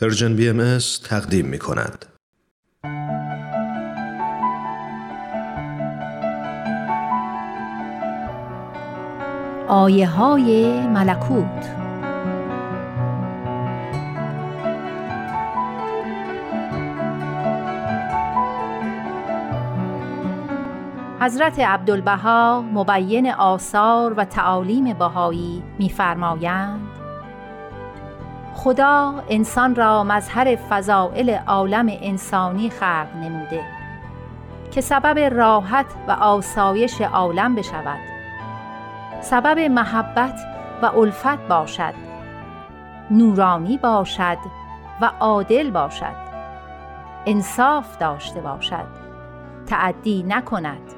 پرژن بی ام تقدیم می کند. آیه های ملکوت حضرت عبدالبها مبین آثار و تعالیم بهایی می‌فرمایند خدا انسان را مظهر فضائل عالم انسانی خلق نموده که سبب راحت و آسایش عالم بشود سبب محبت و الفت باشد نورانی باشد و عادل باشد انصاف داشته باشد تعدی نکند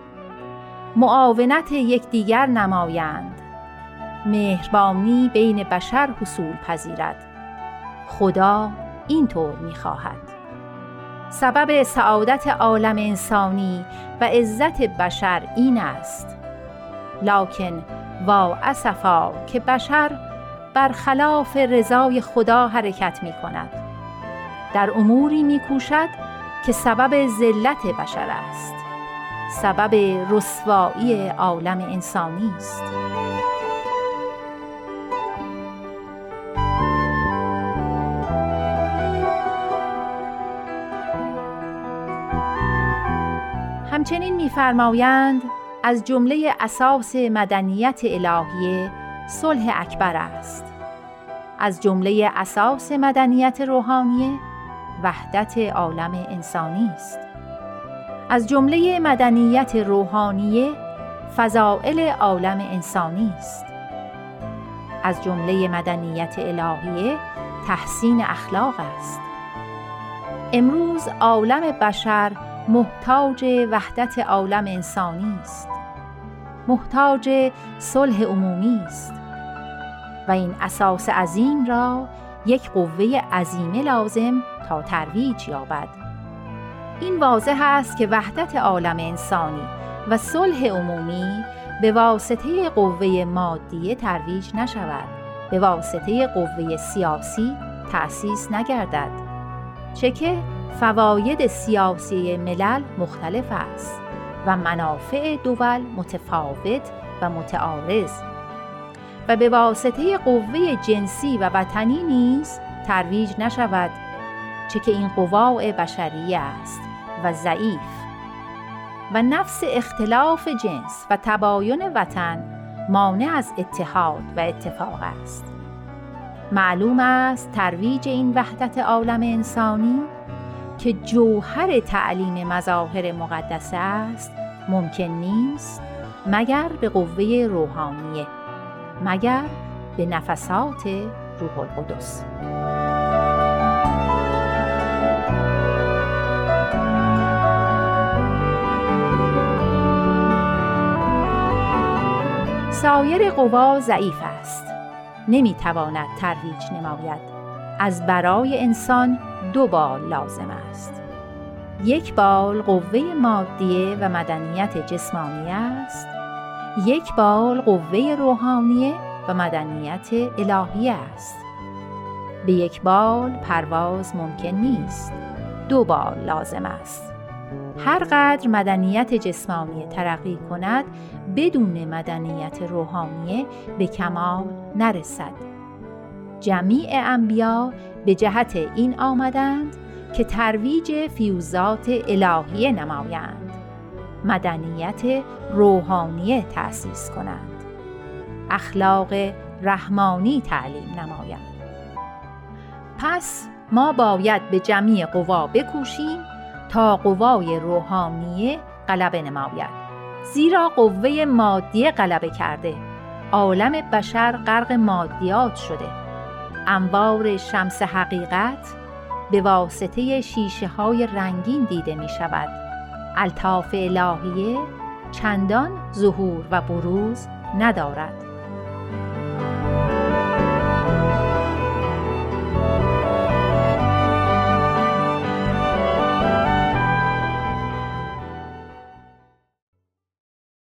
معاونت یکدیگر نمایند مهربانی بین بشر حصول پذیرد. خدا اینطور می‌خواهد. سبب سعادت عالم انسانی و عزت بشر این است. لکن وا اسفا که بشر برخلاف رضای خدا حرکت می کند در اموری می کوشد که سبب ذلت بشر است. سبب رسوایی عالم انسانی است. همچنین می‌فرمایند از جمله اساس مدنیت الهیه صلح اکبر است. از جمله اساس مدنیت روحانیه وحدت عالم انسانی است. از جمله مدنیت روحانیه فضائل عالم انسانی است. از جمله مدنیت الهیه تحسین اخلاق است. امروز عالم بشر محتاج وحدت عالم انسانی است. محتاج صلح عمومی است. و این اساس عظیم را یک قوه عظیمه لازم تا ترویج یابد. این واضح است که وحدت عالم انسانی و صلح عمومی به واسطه قوه مادیه ترویج نشود. به واسطه قوه سیاسی تأسیس نگردد. چه که فواید سیاسی ملل مختلف است و منافع دول متفاوت و متعارض. و به واسطه قوه جنسی و وطنی نیز ترویج نشود چه که این قواع بشری است و ضعیف. و نفس اختلاف جنس و تباین وطن مانع از اتحاد و اتفاق است. معلوم است ترویج این وحدت عالم انسانی که جوهر تعلیم مظاهر مقدسه است ممکن نیست مگر به قوه روحانیه مگر به نفسات روح القدس. سایر قوا ضعیف است. نمی‌تواند ترویج نماید. از برای انسان دو بال لازم است. یک بال قوه مادیه و مدنیت جسمانی است. یک بال قوه روحانیه و مدنیت الهی است. به یک بال پرواز ممکن نیست. دو بال لازم است. هر قدر مدنیت جسمانی ترقی کند بدون مدنیت روحانیه به کمال نرسد. جمیع انبیا به جهت این آمدند که ترویج فیوزات الهیه نمایند. مدنیت روحانی تأسیس کنند. اخلاق رحمانی تعلیم نمایند. پس ما باید به جمیع قوا بکوشیم تا قوای روحانیه غلبه نماید. زیرا قوه مادیه غلبه کرده. عالم بشر غرق مادیات شده. انبار شمس حقیقت به واسطه شیشه های رنگین دیده می شود الطاف الهیه چندان ظهور و بروز ندارد.